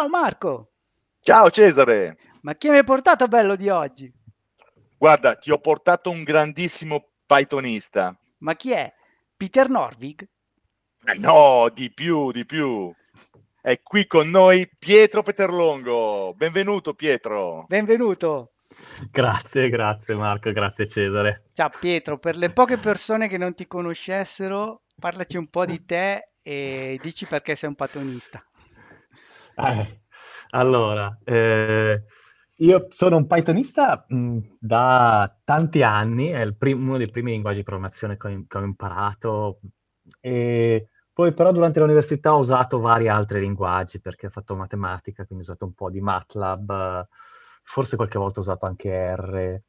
Ciao Marco! Ciao Cesare! Ma chi mi hai portato bello di oggi? Guarda, ti ho portato un grandissimo Pythonista. Ma chi è? Peter Norvig? Eh no, di più, di più. È qui con noi Pietro Peterlongo. Benvenuto Pietro. Benvenuto. Grazie, grazie Marco, grazie Cesare. Ciao Pietro, per le poche persone che non ti conoscessero, parlaci un po' di te e dici perché sei un patonista. Eh, allora, eh, io sono un Pythonista mh, da tanti anni, è prim- uno dei primi linguaggi di programmazione che ho, che ho imparato e poi però durante l'università ho usato vari altri linguaggi perché ho fatto matematica, quindi ho usato un po' di MATLAB, forse qualche volta ho usato anche R,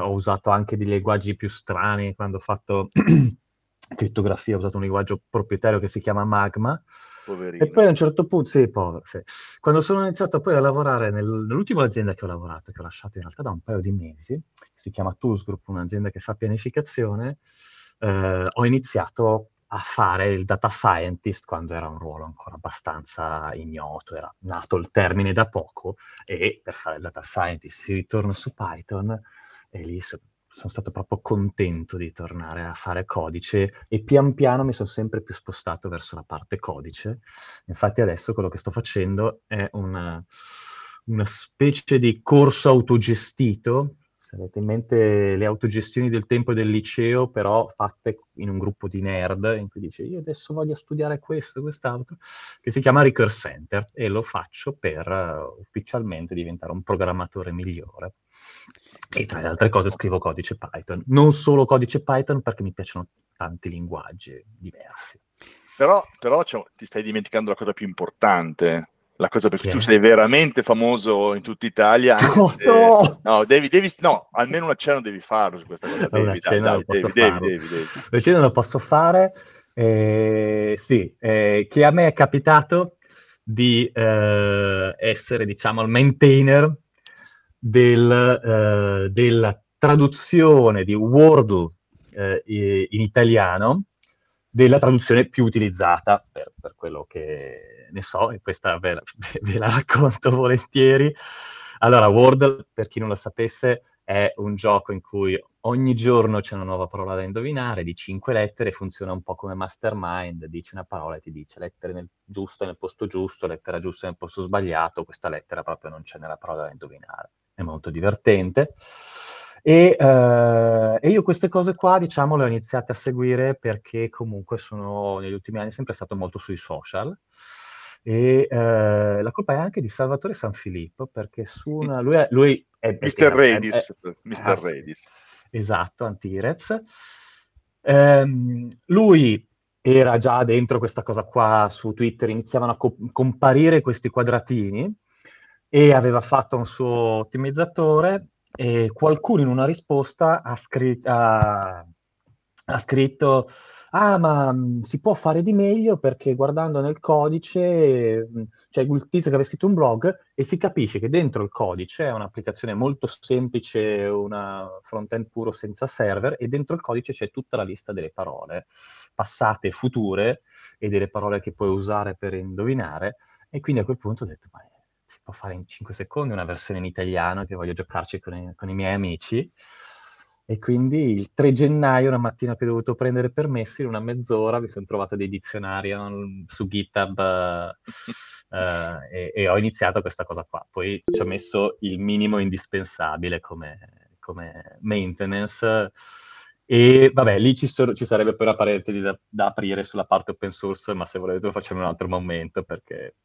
ho usato anche dei linguaggi più strani quando ho fatto crittografia, ho usato un linguaggio proprietario che si chiama Magma. Poverino. E poi a un certo punto, sì, povero, sì. quando sono iniziato poi a lavorare nel, nell'ultima azienda che ho lavorato, che ho lasciato in realtà da un paio di mesi, si chiama Tools Group, un'azienda che fa pianificazione, eh, ho iniziato a fare il data scientist quando era un ruolo ancora abbastanza ignoto, era nato il termine da poco e per fare il data scientist si ritorna su Python e lì sono stato proprio contento di tornare a fare codice e pian piano mi sono sempre più spostato verso la parte codice. Infatti adesso quello che sto facendo è una, una specie di corso autogestito se avete in mente le autogestioni del tempo e del liceo, però fatte in un gruppo di nerd, in cui dice io adesso voglio studiare questo, quest'altro, che si chiama Recurse Center e lo faccio per uh, ufficialmente diventare un programmatore migliore. E tra le altre cose scrivo codice Python. Non solo codice Python perché mi piacciono tanti linguaggi diversi. Però, però cioè, ti stai dimenticando la cosa più importante, la cosa perché tu sei veramente famoso in tutta Italia. Oh, se... no, no, devi, devi, no, almeno un accenno devi farlo su questa cosa. Devi, una cena lo posso devi, devi, devi, devi. lo posso fare. Eh, sì, eh, che a me è capitato di eh, essere, diciamo, il maintainer del, eh, della traduzione di Wordle eh, in italiano, della traduzione più utilizzata per, per quello che ne so, e questa ve la, ve la racconto volentieri. Allora, Wordle, per chi non lo sapesse, è un gioco in cui ogni giorno c'è una nuova parola da indovinare di cinque lettere, funziona un po' come Mastermind, dice una parola e ti dice lettere nel giusto nel posto giusto, lettera giusta nel posto sbagliato, questa lettera proprio non c'è nella parola da indovinare. È molto divertente. E, uh, e, io queste cose qua, diciamo, le ho iniziate a seguire perché comunque sono negli ultimi anni sempre stato molto sui social e eh, la colpa è anche di Salvatore Sanfilippo, perché su una, lui, è, lui è... Mr. Redis, Mr. Ah, Redis. Esatto, Antirez. Um, lui era già dentro questa cosa qua su Twitter, iniziavano a co- comparire questi quadratini e aveva fatto un suo ottimizzatore e qualcuno in una risposta ha, scr- ha, ha scritto ah ma mhmm, si può fare di meglio perché guardando nel codice mh, c'è il tizio che aveva scritto un blog e si capisce che dentro il codice è un'applicazione molto semplice, una front-end puro senza server e dentro il codice c'è tutta la lista delle parole passate e future e delle parole che puoi usare per indovinare. E quindi a quel punto ho detto ma si può fare in 5 secondi una versione in italiano che voglio giocarci con i, con i miei amici e quindi il 3 gennaio, una mattina che ho dovuto prendere permessi, in una mezz'ora mi sono trovato dei dizionari um, su GitHub uh, e, e, ho iniziato questa cosa qua. Poi ci ho messo il minimo indispensabile come, come maintenance. E vabbè, lì ci, so, ci sarebbe una parentesi da, da, aprire sulla parte open source, ma se volete lo facciamo in un altro momento perché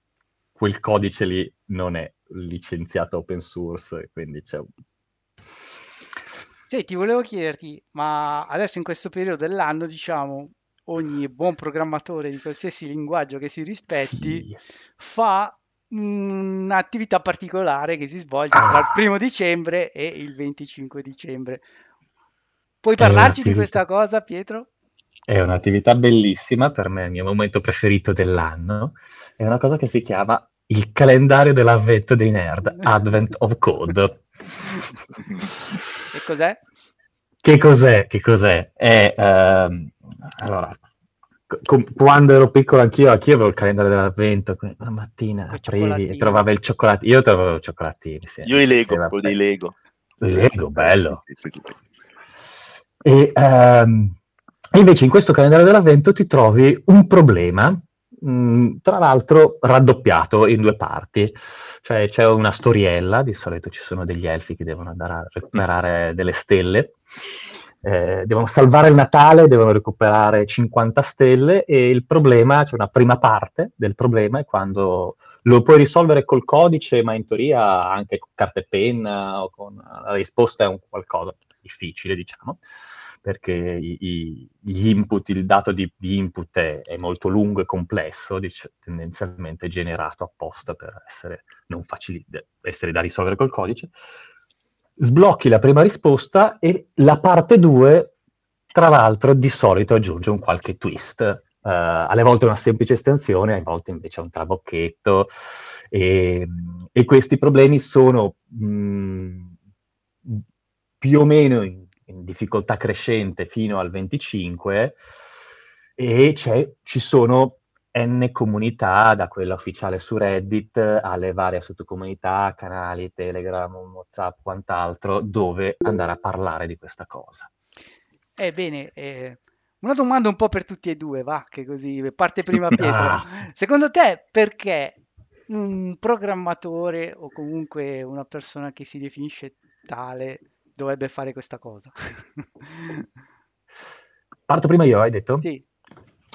quel codice lì non è licenziato open source, quindi c'è un Senti, volevo chiederti, ma adesso in questo periodo dell'anno, diciamo, ogni buon programmatore di qualsiasi linguaggio che si rispetti sì. fa un'attività particolare che si svolge ah. tra il primo dicembre e il 25 dicembre. Puoi parlarci di questa cosa, Pietro? È un'attività bellissima, per me è il mio momento preferito dell'anno. È una cosa che si chiama il calendario dell'avvento dei nerd, Advent of Code. Che cos'è? Che cos'è? Che cos'è? È, ehm, allora, quando ero piccolo anch'io, anch'io avevo il calendario dell'avvento, la mattina aprivi e trovavi il cioccolato. Io trovo i cioccolatini. Sì, Io i Lego, quello dei Lego. Lego, bello. E um, invece in questo calendario dell'avvento ti trovi un problema, mm, tra l'altro raddoppiato in due parti. Cioè c'è una storiella, di solito ci sono degli elfi che devono andare a recuperare delle stelle eh, devono salvare il Natale, devono recuperare 50 stelle e il problema, cioè una prima parte del problema è quando lo puoi risolvere col codice, ma in teoria anche con carta e penna o con la risposta è un qualcosa difficile, diciamo, perché i, i, gli input, il dato di, di input è, è, molto lungo e complesso, dic- tendenzialmente generato apposta per essere non facili, essere da risolvere col codice sblocchi la prima risposta e la parte 2, tra l'altro, di solito aggiunge un qualche twist. Uh, alle volte una semplice estensione, alle volte invece un trabocchetto. E, e questi problemi sono mh, mm, più o meno in, in, difficoltà crescente fino al 25 e ci sono N comunità, da quella ufficiale su Reddit alle varie sottocomunità, canali, Telegram, WhatsApp, quant'altro, dove andare a parlare di questa cosa. Ebbene, eh, una domanda un po' per tutti e due, va, che così parte prima Pietro. Secondo te perché un programmatore o comunque una persona che si definisce tale dovrebbe fare questa cosa? Parto prima io, hai detto? Sì.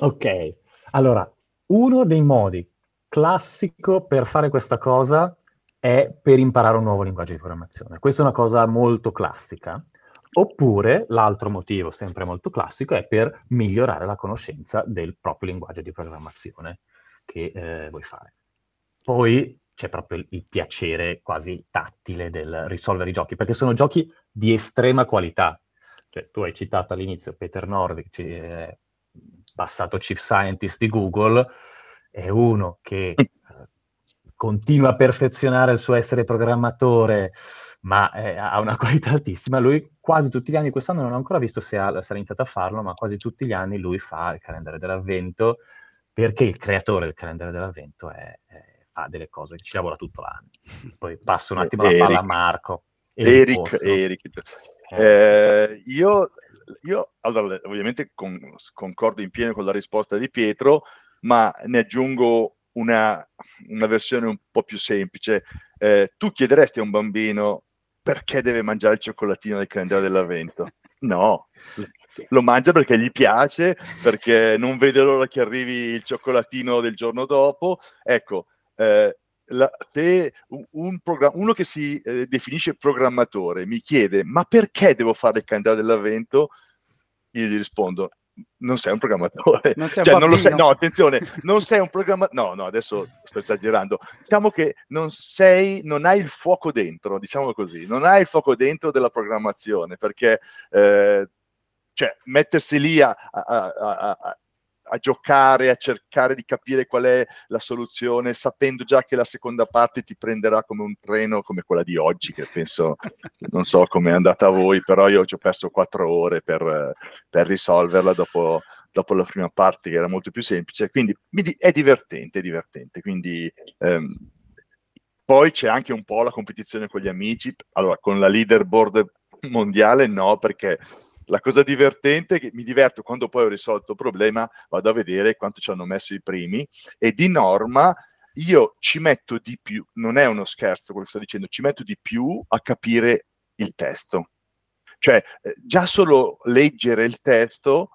Ok, allora uno dei modi classico per fare questa cosa è per imparare un nuovo linguaggio di programmazione. Questa è una cosa molto classica. Oppure l'altro motivo, sempre molto classico, è per migliorare la conoscenza del proprio linguaggio di programmazione che eh, vuoi fare. Poi c'è proprio il, piacere quasi tattile del risolvere i giochi, perché sono giochi di estrema qualità. Cioè, tu hai citato all'inizio Peter Norvig, eh, passato chief scientist di Google, è uno che eh, continua a perfezionare il suo essere programmatore, ma eh, ha una qualità altissima. Lui quasi tutti gli anni, quest'anno non ho ancora visto se ha, se ha iniziato a farlo, ma quasi tutti gli anni lui fa il calendario dell'avvento, perché il creatore del calendario dell'avvento è, è, fa delle cose che ci lavora tutto l'anno. Poi passo un attimo Eric, la palla a Marco. Eric, Eric. Eh, eh io io allora, ovviamente con, concordo in pieno con la risposta di Pietro, ma ne aggiungo una, una versione un po' più semplice. Eh, tu chiederesti a un bambino perché deve mangiare il cioccolatino del calendario dell'avvento? No, lo mangia perché gli piace, perché non vede l'ora che arrivi il cioccolatino del giorno dopo. Ecco, eh, la, se un program- uno che si eh, definisce programmatore mi chiede ma perché devo fare il calendario dell'avvento, io gli rispondo non sei un programmatore. Non, cioè, un non lo sei, no, attenzione, non sei un programmatore. No, no, adesso sto esagerando. Diciamo che non sei, non hai il fuoco dentro, diciamo così, non hai il fuoco dentro della programmazione, perché eh, cioè, mettersi lì a, a, a, a giocare, a cercare di capire qual è la soluzione, sapendo già che la seconda parte ti prenderà come un treno come quella di oggi, che penso, non so come è andata a voi, però io ci ho perso quattro ore per, per risolverla dopo, dopo, la prima parte che era molto più semplice, quindi è divertente, è divertente, quindi... Ehm, poi c'è anche un po' la competizione con gli amici, allora con la leaderboard mondiale no, perché la cosa divertente è che mi diverto quando poi ho risolto il problema, vado a vedere quanto ci hanno messo i primi e di norma io ci metto di più, non è uno scherzo quello che sto dicendo, ci metto di più a capire il testo. Cioè, eh, già solo leggere il testo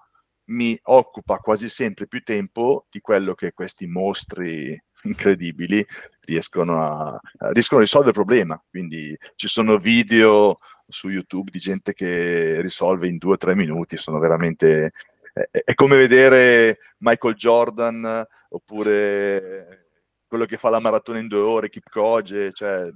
mi occupa quasi sempre più tempo di quello che questi mostri incredibili riescono a, riescono a risolvere il problema. Quindi ci sono video su YouTube di gente che risolve in due o tre minuti, sono veramente... È, è come vedere Michael Jordan oppure quello che fa la maratona in due ore, Kip Koge, cioè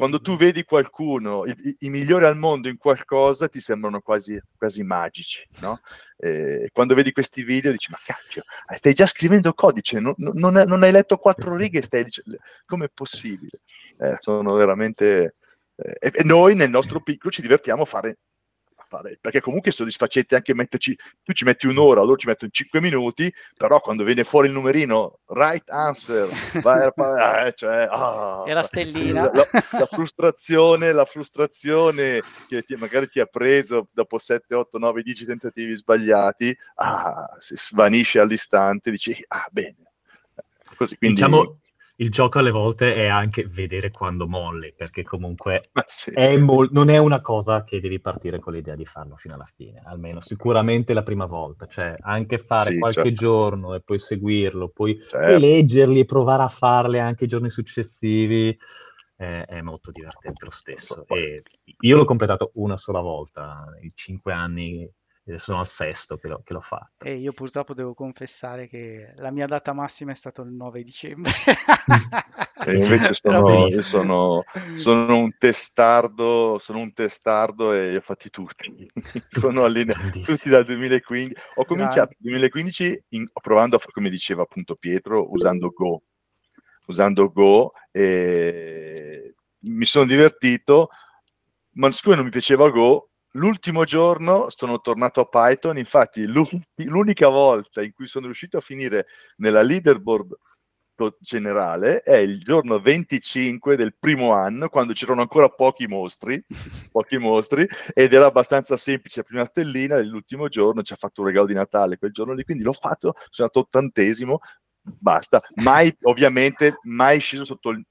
quando tu vedi qualcuno, i, i, migliori al mondo in qualcosa, ti sembrano quasi, quasi magici, no? E quando vedi questi video dici, ma cacchio, stai già scrivendo codice, non, non, non hai letto quattro righe, stai dicendo, com'è possibile? Eh, sono veramente eh, e noi nel nostro piccolo ci divertiamo a fare, fare, perché comunque è soddisfacente anche metterci, tu ci metti un'ora, loro ci mettono 5 minuti, però quando viene fuori il numerino, right answer, vai, eh, cioè, ah, e la stellina. La, la, la, frustrazione, la frustrazione che ti, magari ti ha preso dopo 7, 8, 9, 10 tentativi sbagliati, ah, si svanisce all'istante, dici, ah, bene. Così, quindi... Diciamo, il gioco alle volte è anche vedere quando molli, perché comunque sì. è mol- non è una cosa che devi partire con l'idea di farlo fino alla fine, almeno sicuramente la prima volta, cioè anche fare sì, qualche certo. giorno e poi seguirlo, poi, certo. poi, leggerli e provare a farli anche i giorni successivi. È, è molto divertente lo stesso. E io l'ho completato una sola volta, i cinque anni sono al sesto che, lo, che l'ho fatto. E io purtroppo devo confessare che la mia data massima è stato il 9 dicembre. e invece sono, sono, sono, un testardo, sono un testardo e li ho fatti tutti. sono allineati tutti dal 2015. Ho cominciato nel 2015 in, provando, a, come diceva appunto Pietro, usando Go. Usando Go e mi sono divertito, ma siccome non mi piaceva Go, l'ultimo giorno sono tornato a Python, infatti l'unica volta in cui sono riuscito a finire nella leaderboard generale è il giorno 25 del primo anno, quando c'erano ancora pochi mostri, pochi mostri, ed era abbastanza semplice, prima stellina, l'ultimo giorno ci ha fatto un regalo di Natale quel giorno lì, quindi l'ho fatto, sono andato ottantesimo, basta, mai, ovviamente, mai sceso sotto il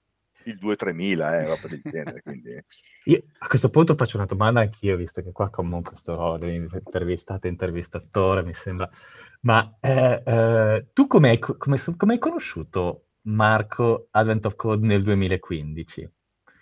il 2-3 mila, eh, roba del genere. Quindi... Io a questo punto faccio una domanda anch'io, visto che qua comunque sto intervistato e intervistatore, mi sembra. Ma eh, eh, tu come hai, come, come hai conosciuto Marco Advent of Code nel 2015?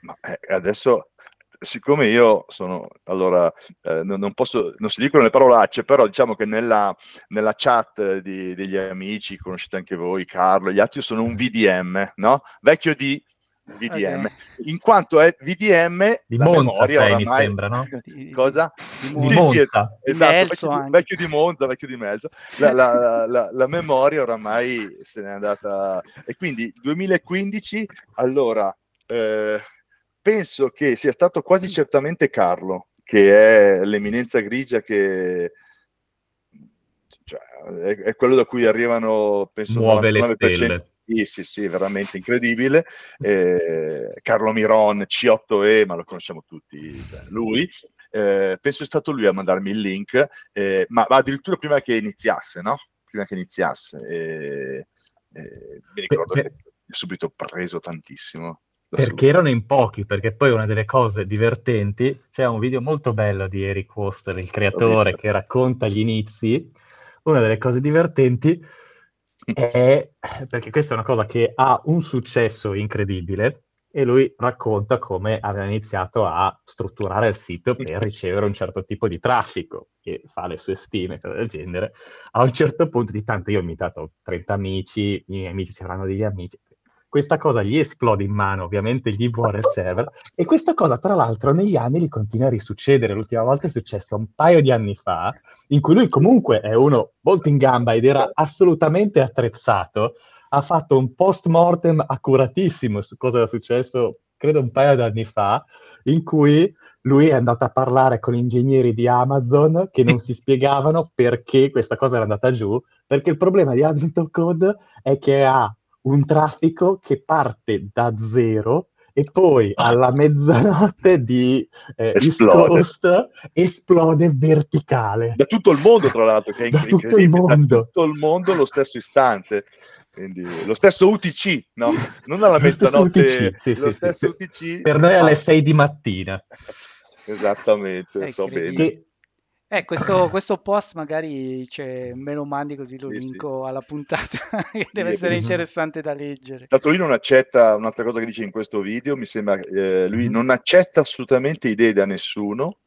Ma, eh, adesso siccome io sono, allora, eh, non, non, posso, non si dicono le parolacce, però diciamo che nella, nella chat di, degli amici, conoscete anche voi, Carlo, gli altri, io sono un VDM, no? Vecchio di VDM, okay. in quanto è VDM di Monza, memoria sei, oramai... mi sembra, no? Cosa? Di, di sì, Monza. Sì, esatto, vecchio di, vecchio, di, Monza, vecchio di mezzo. La, la, la, la, memoria oramai se n'è andata... E quindi 2015, allora, eh, penso che sia stato quasi certamente Carlo, che è l'eminenza grigia che... Cioè, è, è quello da cui arrivano, penso, Muove le stelle sì, sì, sì, veramente incredibile. Eh, Carlo Miron, C8E, ma lo conosciamo tutti, cioè lui. Eh, penso sia stato lui a mandarmi il link, eh, ma, ma, addirittura prima che iniziasse, no? Prima che iniziasse. mi ricordo per, che mi ha subito preso tantissimo. Perché subito. erano in pochi, perché poi una delle cose divertenti, c'è un video molto bello di Eric Woster, il creatore, che racconta gli inizi. Una delle cose divertenti è perché questa è una cosa che ha un successo incredibile e lui racconta come aveva iniziato a strutturare il sito per ricevere un certo tipo di traffico e fa le sue stime cose del genere. A un certo punto di tanto io ho invitato 30 amici, i miei amici ci degli amici, questa cosa gli esplode in mano, ovviamente gli muore il server, e questa cosa tra l'altro negli anni gli continua a risuccedere. L'ultima volta è successo un paio di anni fa, in cui lui comunque è uno molto in gamba ed era assolutamente attrezzato, ha fatto un post mortem accuratissimo su cosa era successo, credo un paio di anni fa, in cui lui è andato a parlare con ingegneri di Amazon che non si spiegavano perché questa cosa era andata giù, perché il problema di Advent Code è che ha un traffico che parte da zero e poi ah. alla mezzanotte di eh, esplode. East Coast esplode verticale. Da tutto il mondo, tra l'altro, che è da tutto il mondo. Da tutto il mondo lo stesso istante. Quindi, lo stesso UTC, no? Non alla mezzanotte, UTC, sì, lo sì, stesso sì. UTC. Per noi alle 6 di mattina. Esattamente, so bene. Che, eh, questo, questo post magari cioè, me lo mandi così lo sì, linko sì. alla puntata, che deve sì, essere interessante da leggere. Tanto lui non accetta, un'altra cosa che dice in questo video, mi sembra, eh, lui non accetta assolutamente idee da nessuno,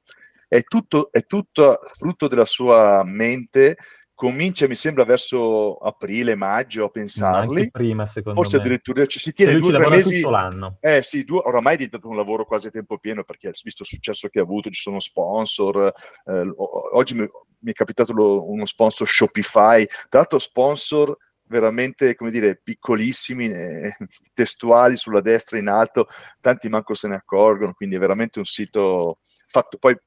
è tutto, è tutto frutto della sua mente comincia, mi sembra, verso aprile, maggio a pensarli. Anche prima, secondo Forse me. addirittura ci si tiene due o tre mesi. tutto l'anno. Eh sì, due, oramai è diventato un lavoro quasi a tempo pieno perché visto il successo che ha avuto, ci sono sponsor. Eh, oggi mi, mi, è capitato lo, uno sponsor Shopify, tra l'altro sponsor veramente, come dire, piccolissimi, eh, testuali sulla destra in alto, tanti manco se ne accorgono, quindi è veramente un sito fatto poi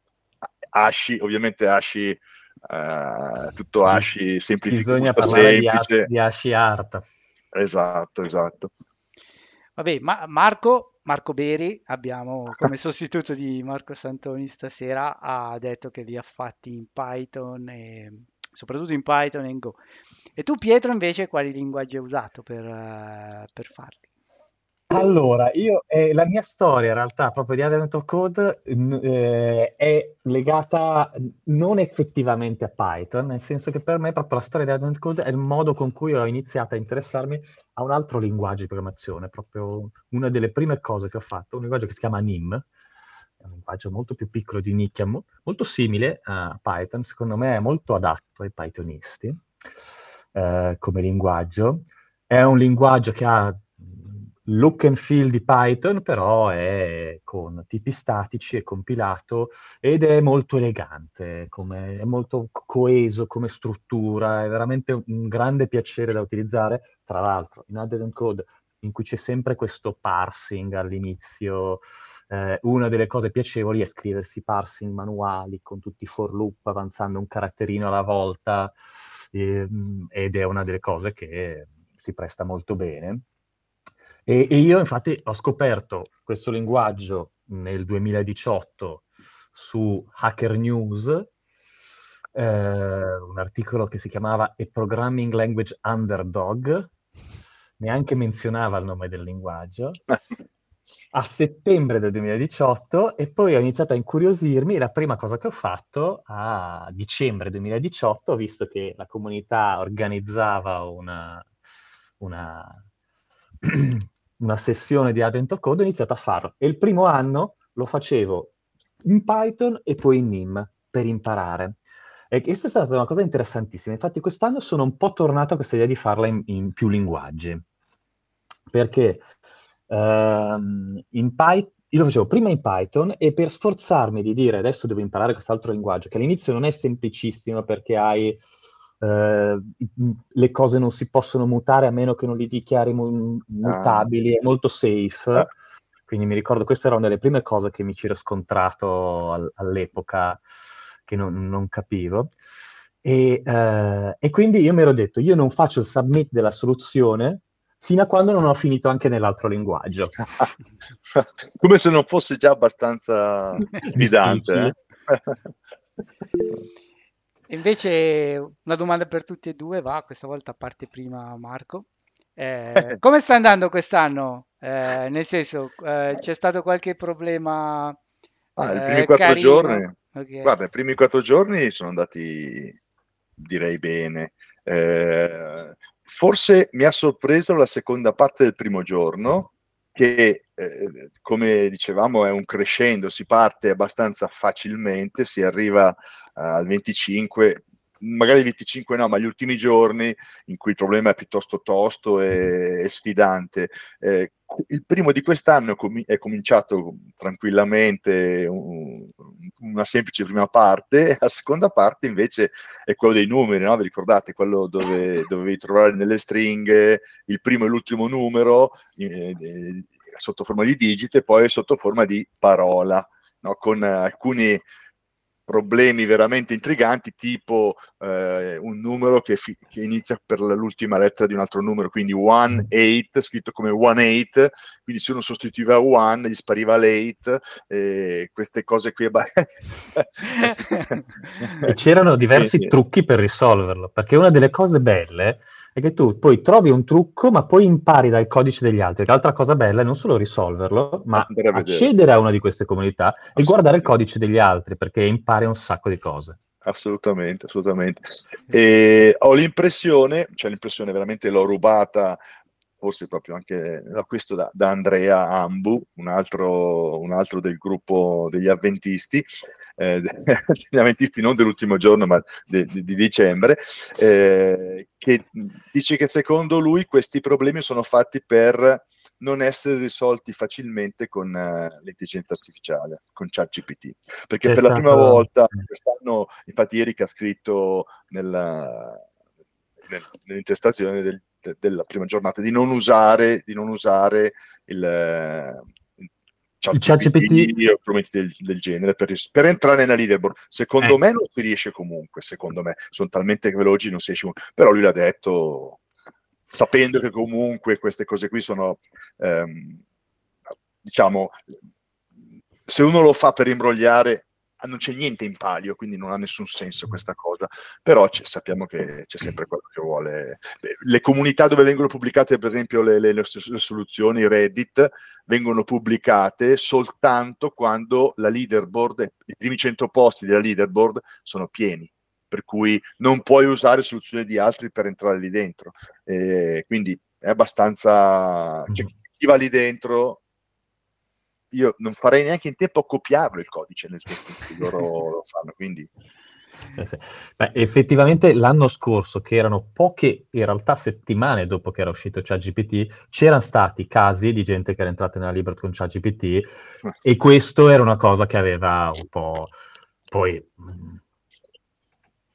Ashi, ovviamente Ashi, uh, tutto Ashi semplificato. Bisogna parlare semplice. di, Ashi Art. Esatto, esatto. Vabbè, ma Marco, Marco Beri, abbiamo come sostituto di Marco Santoni stasera, ha detto che li ha fatti in Python e soprattutto in Python e in Go. E tu Pietro invece quali linguaggi hai usato per, uh, per farli? Allora, io, eh, la mia storia in realtà proprio di Advent Code eh, è legata non effettivamente a Python, nel senso che per me proprio la storia di Advent Code è il modo con cui ho iniziato a interessarmi a un altro linguaggio di programmazione, proprio una delle prime cose che ho fatto, un linguaggio che si chiama NIM, è un linguaggio molto più piccolo di nicchia, molto simile a Python, secondo me è molto adatto ai pythonisti eh, come linguaggio. È un linguaggio che ha look and feel di Python, però è con tipi statici, è compilato ed è molto elegante, come, è molto coeso come struttura, è veramente un grande piacere da utilizzare. Tra l'altro, in Address Code, in cui c'è sempre questo parsing all'inizio, eh, una delle cose piacevoli è scriversi parsing manuali con tutti i for loop avanzando un caratterino alla volta, eh, ed è una delle cose che si presta molto bene. E, e, io infatti ho scoperto questo linguaggio nel 2018 su Hacker News, eh, un articolo che si chiamava A Programming Language Underdog, neanche menzionava il nome del linguaggio, a settembre del 2018 e poi ho iniziato a incuriosirmi. La prima cosa che ho fatto a dicembre 2018, ho visto che la comunità organizzava una, una una sessione di Advent Code, ho iniziato a farlo. E il primo anno lo facevo in Python e poi in NIM per imparare. E questa è stata una cosa interessantissima. Infatti quest'anno sono un po' tornato a questa idea di farla in, in più linguaggi. Perché um, in Python io lo facevo prima in Python e per sforzarmi di dire adesso devo imparare quest'altro linguaggio, che all'inizio non è semplicissimo perché hai eh, le cose non si possono mutare a meno che non li dichiari mu- mutabili, ah. è molto safe. Ah. Quindi mi ricordo, questa era una delle prime cose che mi ci ero scontrato all- all'epoca, che non, non capivo. E, eh, e, quindi io mi ero detto, io non faccio il submit della soluzione fino a quando non ho finito anche nell'altro linguaggio. Come se non fosse già abbastanza sfidante. Invece una domanda per tutti e due va, questa volta parte prima Marco. Eh, come sta andando quest'anno? Eh, nel senso, eh, c'è stato qualche problema? Ah, I primi eh, quattro carino? giorni, okay. guarda, i primi quattro giorni sono andati, direi bene. Eh, forse mi ha sorpreso la seconda parte del primo giorno, che eh, come dicevamo è un crescendo, si parte abbastanza facilmente, si arriva al 25, magari il 25 no, ma gli ultimi giorni in cui il problema è piuttosto tosto e, e sfidante. Eh, il primo di quest'anno è cominciato tranquillamente un, una semplice prima parte, la seconda parte invece è quello dei numeri, no? vi ricordate? Quello dove dovevi trovare nelle stringhe il primo e l'ultimo numero eh, eh, sotto forma di digito e poi sotto forma di parola, no? con alcuni problemi veramente intriganti, tipo eh, un numero che, fi- che, inizia per l'ultima lettera di un altro numero, quindi 1, 8, scritto come 1, 8, quindi se uno sostituiva 1 gli spariva l'8, e queste cose qui. e c'erano diversi sì, trucchi per risolverlo, perché una delle cose belle è che tu poi trovi un trucco, ma poi impari dal codice degli altri. L'altra cosa bella è non solo risolverlo, ma accedere a una di queste comunità e guardare il codice degli altri, perché impari un sacco di cose. Assolutamente, assolutamente. E ho l'impressione, cioè l'impressione veramente l'ho rubata forse proprio anche l'acquisto da, da Andrea Ambu, un altro, un altro, del gruppo degli avventisti, eh, degli avventisti non dell'ultimo giorno ma di, di, di dicembre, eh, che dice che secondo lui questi problemi sono fatti per non essere risolti facilmente con uh, l'intelligenza artificiale, con ChatGPT. Perché C'è per stato... la prima volta, quest'anno, infatti Erika ha scritto nella, nel, nell'intestazione del, de, della prima giornata di non usare, di non usare il, ChatGPT o strumenti del, del genere per, per, entrare nella leaderboard. Secondo eh. me non si riesce comunque, secondo me, sono talmente veloci non si riesce comunque. Però lui l'ha detto sapendo che comunque queste cose qui sono, ehm, diciamo, se uno lo fa per imbrogliare non c'è niente in palio, quindi non ha nessun senso questa cosa, però sappiamo che c'è sempre quello che vuole. Le comunità dove vengono pubblicate, per esempio, le, le, le soluzioni Reddit, vengono pubblicate soltanto quando la leaderboard, i primi 100 posti della leaderboard sono pieni per cui non puoi usare soluzioni di altri per entrare lì dentro. Eh, quindi è abbastanza... Cioè, chi va lì dentro io non farei neanche in tempo a copiarlo il codice nel in cui loro lo fanno, quindi... Eh. Beh, effettivamente l'anno scorso, che erano poche in realtà settimane dopo che era uscito ChatGPT, c'erano stati casi di gente che era entrata nella Libert con ChatGPT eh. e questo era una cosa che aveva un po'... Poi...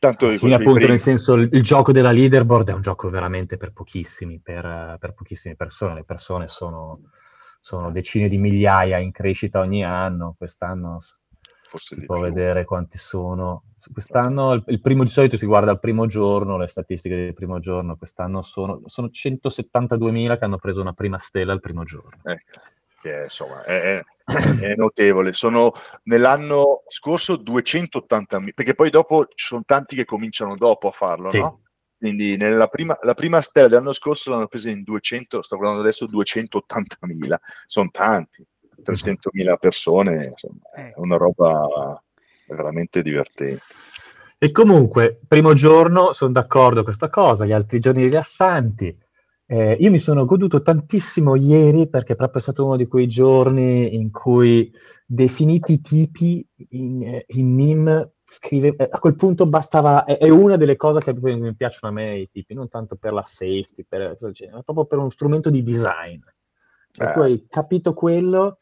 Tanto sì, appunto, nel senso, il, il, gioco della leaderboard è un gioco veramente per pochissimi, per, per pochissime persone. Le persone sono sono decine di migliaia in crescita ogni anno, quest'anno Forse si può più. vedere quanti sono. Quest'anno il, il, primo di solito si guarda al primo giorno, le statistiche del primo giorno, quest'anno sono, sono 172.000 che hanno preso una prima stella il primo giorno. Ecco, che insomma è, è, notevole. Sono nell'anno scorso 280.000, perché poi dopo ci sono tanti che cominciano dopo a farlo, sì. no? Quindi nella prima, la prima stella dell'anno scorso l'hanno presa in 200, sto guardando adesso 280.000, sono tanti, 300.000 persone, insomma, è eh. una roba veramente divertente. E comunque, primo giorno, sono d'accordo con questa cosa, gli altri giorni rilassanti. Eh, io mi sono goduto tantissimo ieri perché è proprio stato uno di quei giorni in cui definiti i tipi in, in NIM scrive, eh, a quel punto bastava, è, è, una delle cose che mi piacciono a me i tipi, non tanto per la safety, per, per, ma proprio per uno strumento di design. Cioè, eh. tu hai capito quello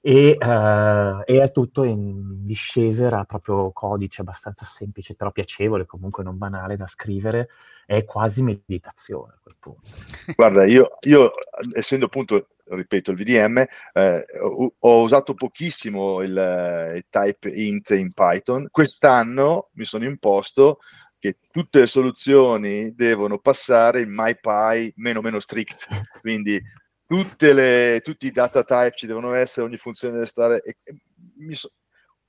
e, uh, e, è tutto in discesa, era proprio codice abbastanza semplice, però piacevole, comunque non banale da scrivere, è quasi meditazione a quel punto. Guarda, io, io essendo appunto ripeto, il VDM, eh, ho, ho, usato pochissimo il, eh, il, type int in Python. Quest'anno mi sono imposto che tutte le soluzioni devono passare in MyPy meno meno strict, quindi le, tutti i data type ci devono essere, ogni funzione deve stare... E, e, so,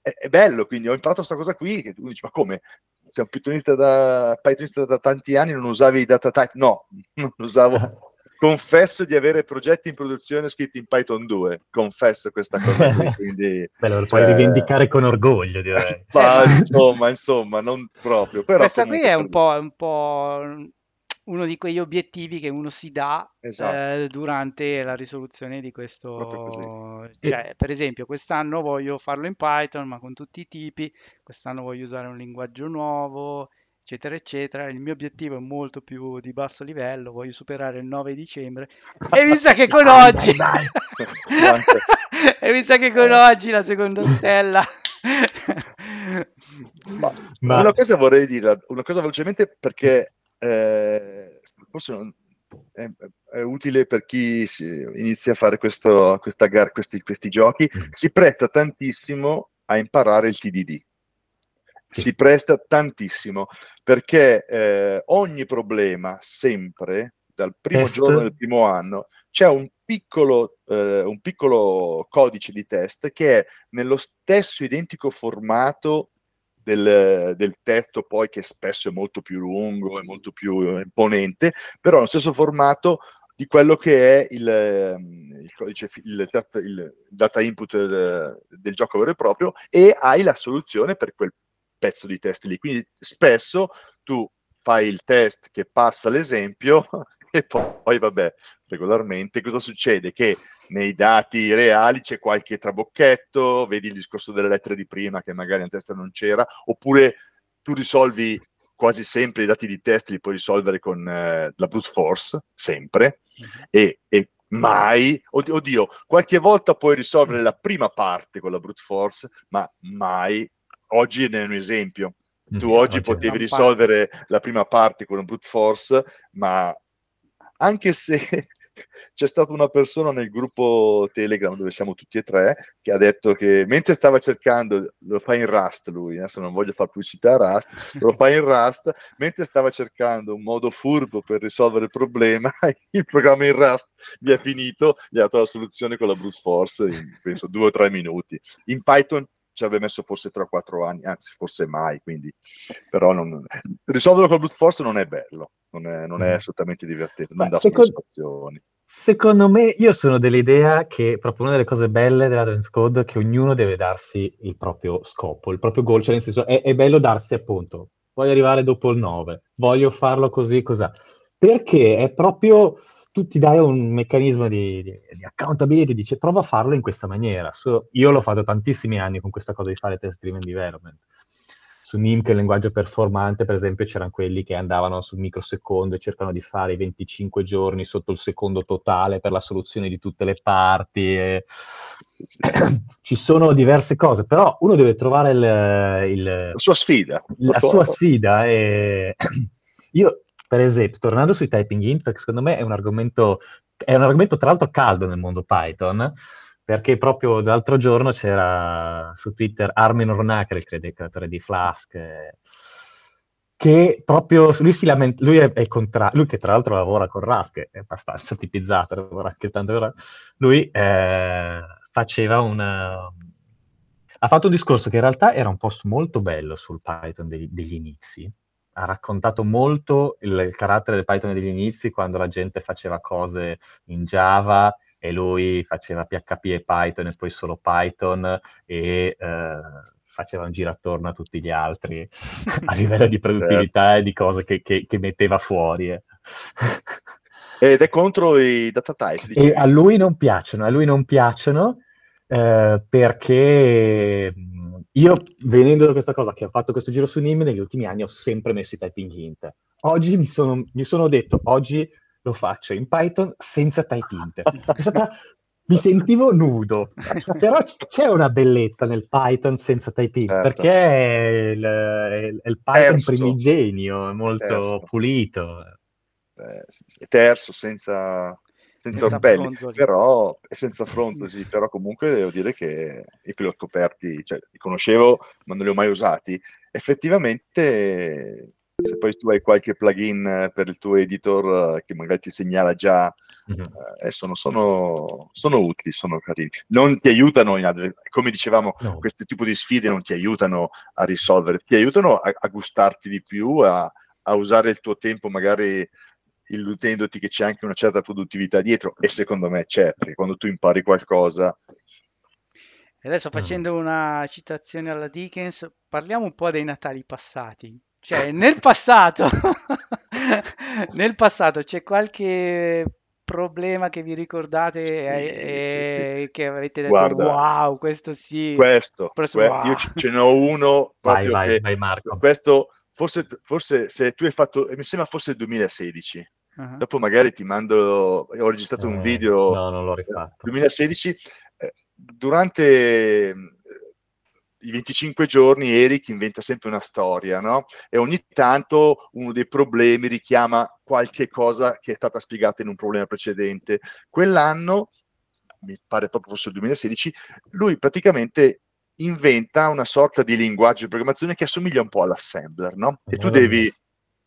è, è, bello, quindi ho imparato questa cosa qui, che tu dici, ma come? Sei un pythonista da, pythonista da tanti anni, non usavi i data type? No, non usavo confesso di avere progetti in produzione scritti in Python 2, confesso questa cosa qui, quindi... Beh, lo puoi cioè... rivendicare con orgoglio, direi. Ma, insomma, insomma, non proprio. Però Questa qui è un po', un po' uno di quegli obiettivi che uno si dà esatto. eh, durante la risoluzione di questo. Cioè, per esempio, quest'anno voglio farlo in Python, ma con tutti i tipi, quest'anno voglio usare un linguaggio nuovo, eccetera, eccetera. Il mio obiettivo è molto più di basso livello, voglio superare il 9 dicembre. E mi sa che con oggi, e mi sa che con oggi la seconda stella. Ma, Ma... Una cosa vorrei dire, una cosa velocemente perché eh, forse non, è, è, utile per chi inizia a fare questo, questa gar, questi, questi giochi, mm. si presta tantissimo a imparare il TDD si presta tantissimo perché eh, ogni problema sempre dal primo test. giorno del primo anno c'è un piccolo, eh, un piccolo codice di test che è nello stesso identico formato del, del, testo poi che spesso è molto più lungo e molto più imponente però nello stesso formato di quello che è il, ehm, il codice, il, il, data input del, del gioco vero e proprio e hai la soluzione per quel pezzo di test lì. Quindi spesso tu fai il test che passa l'esempio e poi, vabbè, regolarmente cosa succede? Che nei dati reali c'è qualche trabocchetto, vedi il discorso delle lettere di prima che magari nel test non c'era, oppure tu risolvi quasi sempre i dati di test, li puoi risolvere con eh, la brute force, sempre, mm-hmm. e, e mai, oddio, qualche volta puoi risolvere la prima parte con la brute force, ma mai oggi ne è un esempio. Tu mm, oggi, oggi potevi risolvere parte. la prima parte con un brute force, ma anche se c'è stata una persona nel gruppo Telegram dove siamo tutti e tre che ha detto che mentre stava cercando, lo fa in Rust lui, adesso non voglio fare pubblicità a Rust, lo fa in Rust, mentre stava cercando un modo furbo per risolvere il problema, il programma in Rust gli è finito, gli ha dato la soluzione con la Bruce Force in penso due o tre minuti. In Python ci avrebbe messo forse 3 o 4 anni, anzi forse mai, quindi però non... risolverlo con brute force non è bello, non è, non è mm. assolutamente divertente, non Ma dà secondo... soddisfazioni. Secondo me, io sono dell'idea che proprio una delle cose belle della Dance Code è che ognuno deve darsi il proprio scopo, il proprio goal, cioè nel senso è, è bello darsi appunto, voglio arrivare dopo il 9, voglio farlo così, cos'ha, perché è proprio tu ti dai un meccanismo di, di, di accountability, dice prova a farlo in questa maniera. So, io l'ho fatto tantissimi anni con questa cosa di fare test driven development. Su NIM, che è il linguaggio performante, per esempio, c'erano quelli che andavano sul microsecondo e cercano di fare i 25 giorni sotto il secondo totale per la soluzione di tutte le parti. E... Ci sono diverse cose, però uno deve trovare il, il, la sua sfida. La sua sfida. E... Io per esempio, tornando sui typing int, perché secondo me è un argomento, è un argomento tra l'altro caldo nel mondo Python, perché proprio l'altro giorno c'era su Twitter Armin Ronacher, il creatore di Flask, eh, che proprio lui si lamenta, lui è, è contra, lui che tra l'altro lavora con che è abbastanza tipizzato, lavora anche tante ore, lui eh, faceva una, ha fatto un discorso che in realtà era un post molto bello sul Python degli, degli inizi, ha raccontato molto il, il, carattere del Python degli inizi quando la gente faceva cose in Java e lui faceva PHP e Python e poi solo Python e eh, faceva un giro attorno a tutti gli altri a livello di produttività e di cose che, che, che metteva fuori. Eh. Ed è contro i data type. E a lui non piacciono, a lui non piacciono eh, perché io, venendo da questa cosa che ho fatto questo giro su NIM, negli ultimi anni ho sempre messo i typing int. Oggi mi sono, mi sono detto, oggi lo faccio in Python senza typing int. Stata, mi sentivo nudo, però c'è una bellezza nel Python senza typing certo. perché è il, è il Python terzo. primigenio, è molto terzo. pulito. Eh, terzo, senza senza orpelli, però senza fronzoli, però comunque devo dire che io che li ho scoperti, cioè li conoscevo ma non li ho mai usati, effettivamente se poi tu hai qualche plugin per il tuo editor che magari ti segnala già, mm-hmm. eh, sono, sono, sono, utili, sono carini. Non ti aiutano, in, come dicevamo, no. questo tipo di sfide non ti aiutano a risolvere, ti aiutano a, a gustarti di più, a, a usare il tuo tempo magari illudendoti che c'è anche una certa produttività dietro e secondo me c'è, perché quando tu impari qualcosa... E adesso mm. facendo una citazione alla Dickens, parliamo un po' dei Natali passati. Cioè, nel passato, nel passato c'è qualche problema che vi ricordate sì, e, sì, sì. che avete detto Guarda, wow, questo sì. Questo, que- wow. io ce ne ho uno vai, vai, vai Marco. Questo forse, forse se tu hai fatto, mi sembra fosse il 2016. Uh-huh. Dopo magari ti mando, ho registrato eh, un video. No, non l'ho rifatto. 2016, eh, durante i 25 giorni Eric inventa sempre una storia, no? E ogni tanto uno dei problemi richiama qualche cosa che è stata spiegata in un problema precedente. Quell'anno, mi pare proprio fosse il 2016, lui praticamente inventa una sorta di linguaggio di programmazione che assomiglia un po' all'assembler, no? E tu devi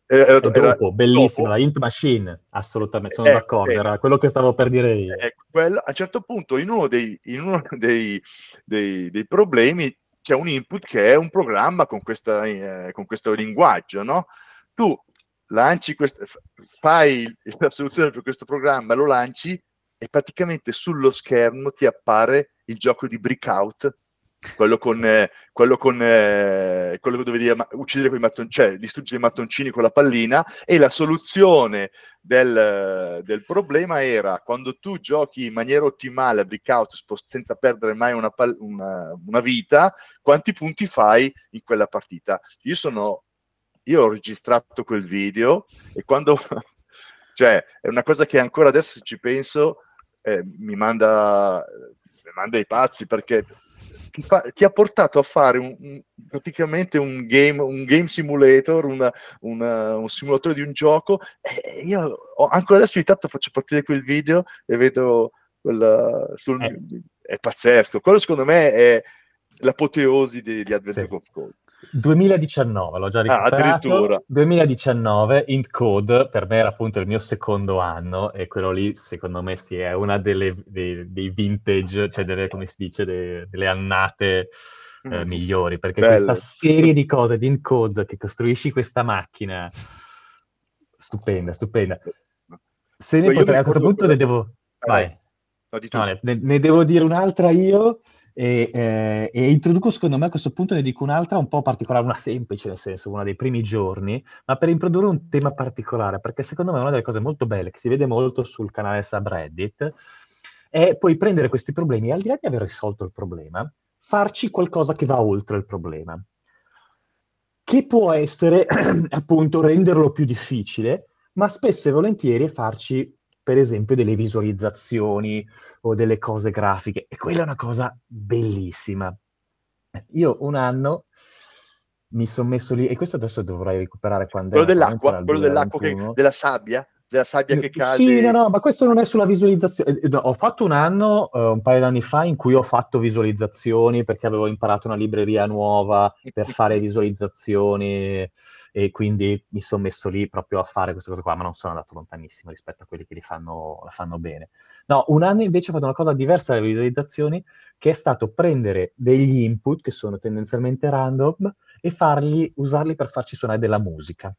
eh, era, era, dopo, bellissimo, la int machine, assolutamente, sono eh, d'accordo, eh, era quello che stavo per dire io. Eh, quello, a un certo punto in uno, dei, in uno dei, dei, dei, problemi c'è un input che è un programma con, questa, eh, con questo linguaggio, no? Tu lanci questo, fai la soluzione per questo programma, lo lanci e praticamente sullo schermo ti appare il gioco di breakout quello con, eh, quello con eh, quello dove devi uccidere quei mattoncini, cioè distruggere i mattoncini con la pallina e la soluzione del, del, problema era quando tu giochi in maniera ottimale a breakout senza perdere mai una, una, una vita, quanti punti fai in quella partita. Io sono io ho registrato quel video e quando cioè è una cosa che ancora adesso ci penso eh, mi manda mi manda i pazzi perché ti, fa, ti, ha portato a fare un, un, praticamente un game, un game simulator, una, una, un simulatore di un gioco. E io ho, ancora adesso ogni tanto faccio partire quel video e vedo quella, sul, eh. è pazzesco. Quello secondo me è l'apoteosi di, di Advent sì. of Code. 2019, l'ho già recuperato. Ah, addirittura. 2019, Int Code, per me era appunto il mio secondo anno e quello lì secondo me sì, è una delle, dei, dei vintage, cioè delle, come si dice, delle, delle annate eh, mm. migliori, perché Bello. questa serie di cose di Int Code che costruisci questa macchina, stupenda, stupenda. Se ne potrei, a questo punto ne devo... Vai. No, ne, ne, devo dire un'altra io e, eh, e, introduco secondo me a questo punto ne dico un'altra un po' particolare, una semplice nel senso, una dei primi giorni, ma per introdurre un tema particolare, perché secondo me è una delle cose molto belle che si vede molto sul canale subreddit, è poi prendere questi problemi e al di là di aver risolto il problema, farci qualcosa che va oltre il problema, che può essere appunto renderlo più difficile, ma spesso e volentieri farci per esempio delle visualizzazioni o delle cose grafiche e quella è una cosa bellissima. Io un anno mi sono messo lì e questo adesso dovrei recuperare quando quello dell'acqua, quello dell'acqua che, della sabbia della sabbia che cade. Sì, no, no, ma questo non è sulla visualizzazione. Eh, ho fatto un anno, uh, un paio d'anni fa, in cui ho fatto visualizzazioni perché avevo imparato una libreria nuova per fare visualizzazioni e quindi mi sono messo lì proprio a fare queste cose qua, ma non sono andato lontanissimo rispetto a quelli che li fanno, la fanno bene. No, un anno invece ho fatto una cosa diversa dalle visualizzazioni, che è stato prendere degli input che sono tendenzialmente random e farli, usarli per farci suonare della musica.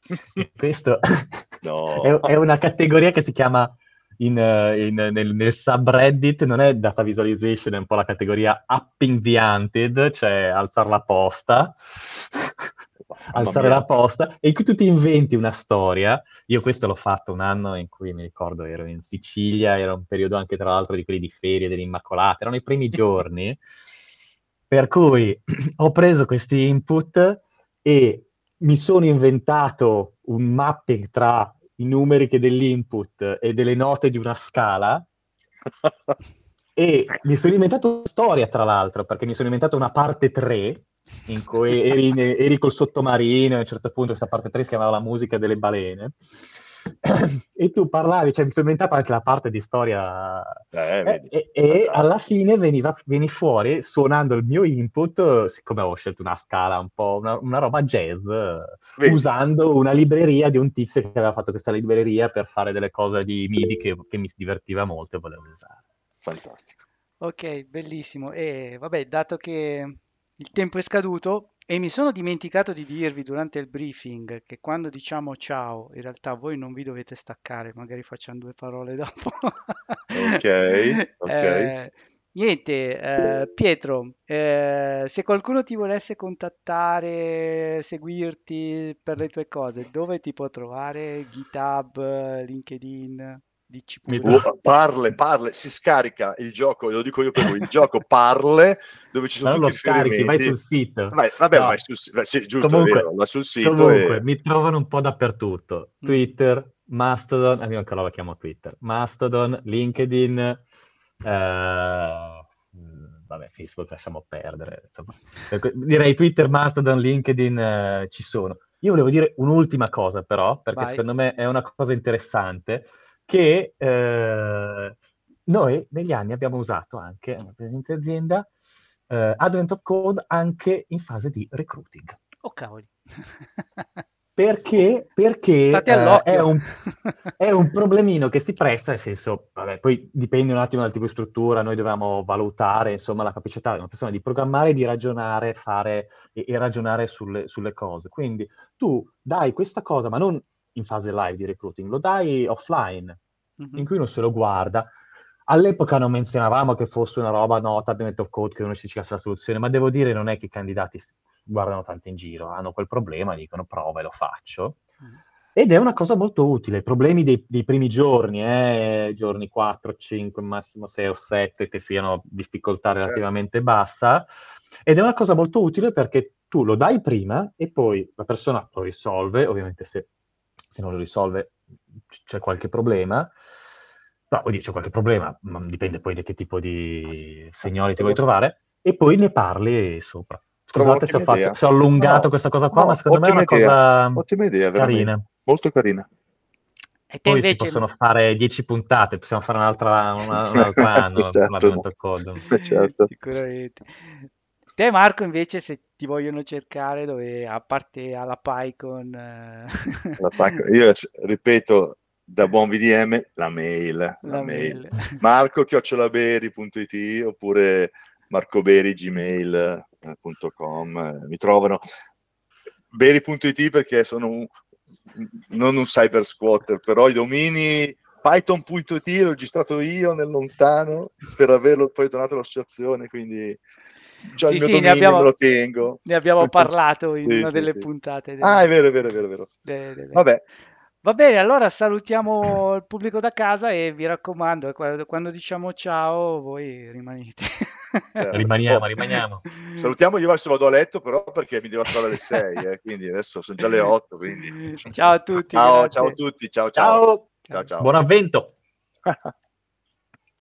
Questo no. è, è, una categoria che si chiama in, in, nel, nel, subreddit, non è data visualization, è un po' la categoria upping the anted, cioè alzare la posta alzare la posta e in cui tu ti inventi una storia. Io questo l'ho fatto un anno in cui mi ricordo ero in Sicilia, era un periodo anche tra l'altro di quelli di ferie dell'Immacolata, erano i primi giorni, per cui ho preso questi input e mi sono inventato un mapping tra i numeri che dell'input e delle note di una scala. E mi sono inventato una storia tra l'altro perché mi sono inventato una parte 3 in cui eri, eri col sottomarino, a un certo punto questa parte 3 si chiamava la musica delle balene, e tu parlavi, cioè mi sono inventato anche la parte di storia eh, e, e alla fine veniva, veni fuori suonando il mio input, siccome avevo scelto una scala un po' una, una roba jazz, vedi. usando una libreria di un tizio che aveva fatto questa libreria per fare delle cose di MIDI che, che mi divertiva molto e volevo usare. Fantastico. Ok, bellissimo. E vabbè, dato che il tempo è scaduto e mi sono dimenticato di dirvi durante il briefing che quando diciamo ciao, in realtà voi non vi dovete staccare, magari facciamo due parole dopo. ok, ok. Eh, niente, eh, Pietro, eh, se qualcuno ti volesse contattare, seguirti per le tue cose, dove ti può trovare? GitHub, LinkedIn? Dici pure. Parle, parle, si scarica il gioco, lo dico io per lui, il gioco parle dove ci sono tutti lo scarichi, vai sul sito. Vai, vabbè, no. vai sul, vai, sì, giusto, comunque, vero, vai sul sito. Comunque, e... mi trovano un po' dappertutto. Mm. Twitter, Mastodon, io ancora la chiamo Twitter, Mastodon, LinkedIn, eh, vabbè, Facebook lasciamo perdere. Insomma. Direi Twitter, Mastodon, LinkedIn eh, ci sono. Io volevo dire un'ultima cosa però, perché vai. secondo me è una cosa interessante che eh, noi negli anni abbiamo usato anche, una presente azienda, eh, Advent of Code anche in fase di recruiting. Oh cavoli! perché, perché eh, è, un, è, un, problemino che si presta, nel senso, vabbè, poi dipende un attimo dal tipo di struttura, noi dobbiamo valutare insomma la capacità di una persona di programmare, di ragionare, fare e, e ragionare sulle, sulle, cose. Quindi tu dai questa cosa, ma non in fase live di recruiting, lo dai offline, mm-hmm. in cui uno se lo guarda. All'epoca non menzionavamo che fosse una roba nota, abbiamo detto code che uno ci cercasse la soluzione, ma devo dire non è che i candidati guardano tanto in giro, hanno quel problema, dicono prova e lo faccio. Mm. Ed è una cosa molto utile. I problemi dei, dei primi giorni, eh, giorni 4, 5, massimo 6 o 7, che siano difficoltà certo. relativamente certo. bassa. Ed è una cosa molto utile perché tu lo dai prima e poi la persona lo risolve, ovviamente se se non lo risolve c'è qualche problema. No, vuol dire c'è qualche problema, ma dipende poi da che tipo di segnali ti vuoi trovare. e poi ne parli sopra. Scusate se ho, fatto, se ho, allungato no, questa cosa qua, no, ma secondo me è una idea. cosa ottima idea, carina. Molto carina. E te Poi invece... si possono fare 10 puntate, possiamo fare un'altra, una, un altro anno. certo. Code. Certo. Sicuramente. Te Marco invece se ti vogliono cercare dove a parte alla PyCon... Eh... Io ripeto da buon VDM la mail, la, la mail. mail. marco chiocciolaberi.it oppure marcoberigmail.com mi trovano beri.it perché sono un, non un cyber squatter, però i domini python.it l'ho registrato io nel lontano per averlo poi donato all'associazione, quindi già sì, il mio sì, dominio abbiamo, me lo tengo. Ne abbiamo parlato in sì, una delle puntate. Delle... Ah, è vero, è vero, è vero. È vero. De, de, de. Vabbè. Va bene, allora salutiamo il pubblico da casa e vi raccomando, quando, quando diciamo ciao voi rimanete. Certo. Rimaniamo, rimaniamo. Salutiamo, io adesso vado a letto però perché mi devo alzare alle 6, eh, quindi adesso sono già le 8. Quindi... Ciao a tutti. Ciao, ciao a tutti, ciao ciao. Ciao, ciao. ciao. Buon avvento.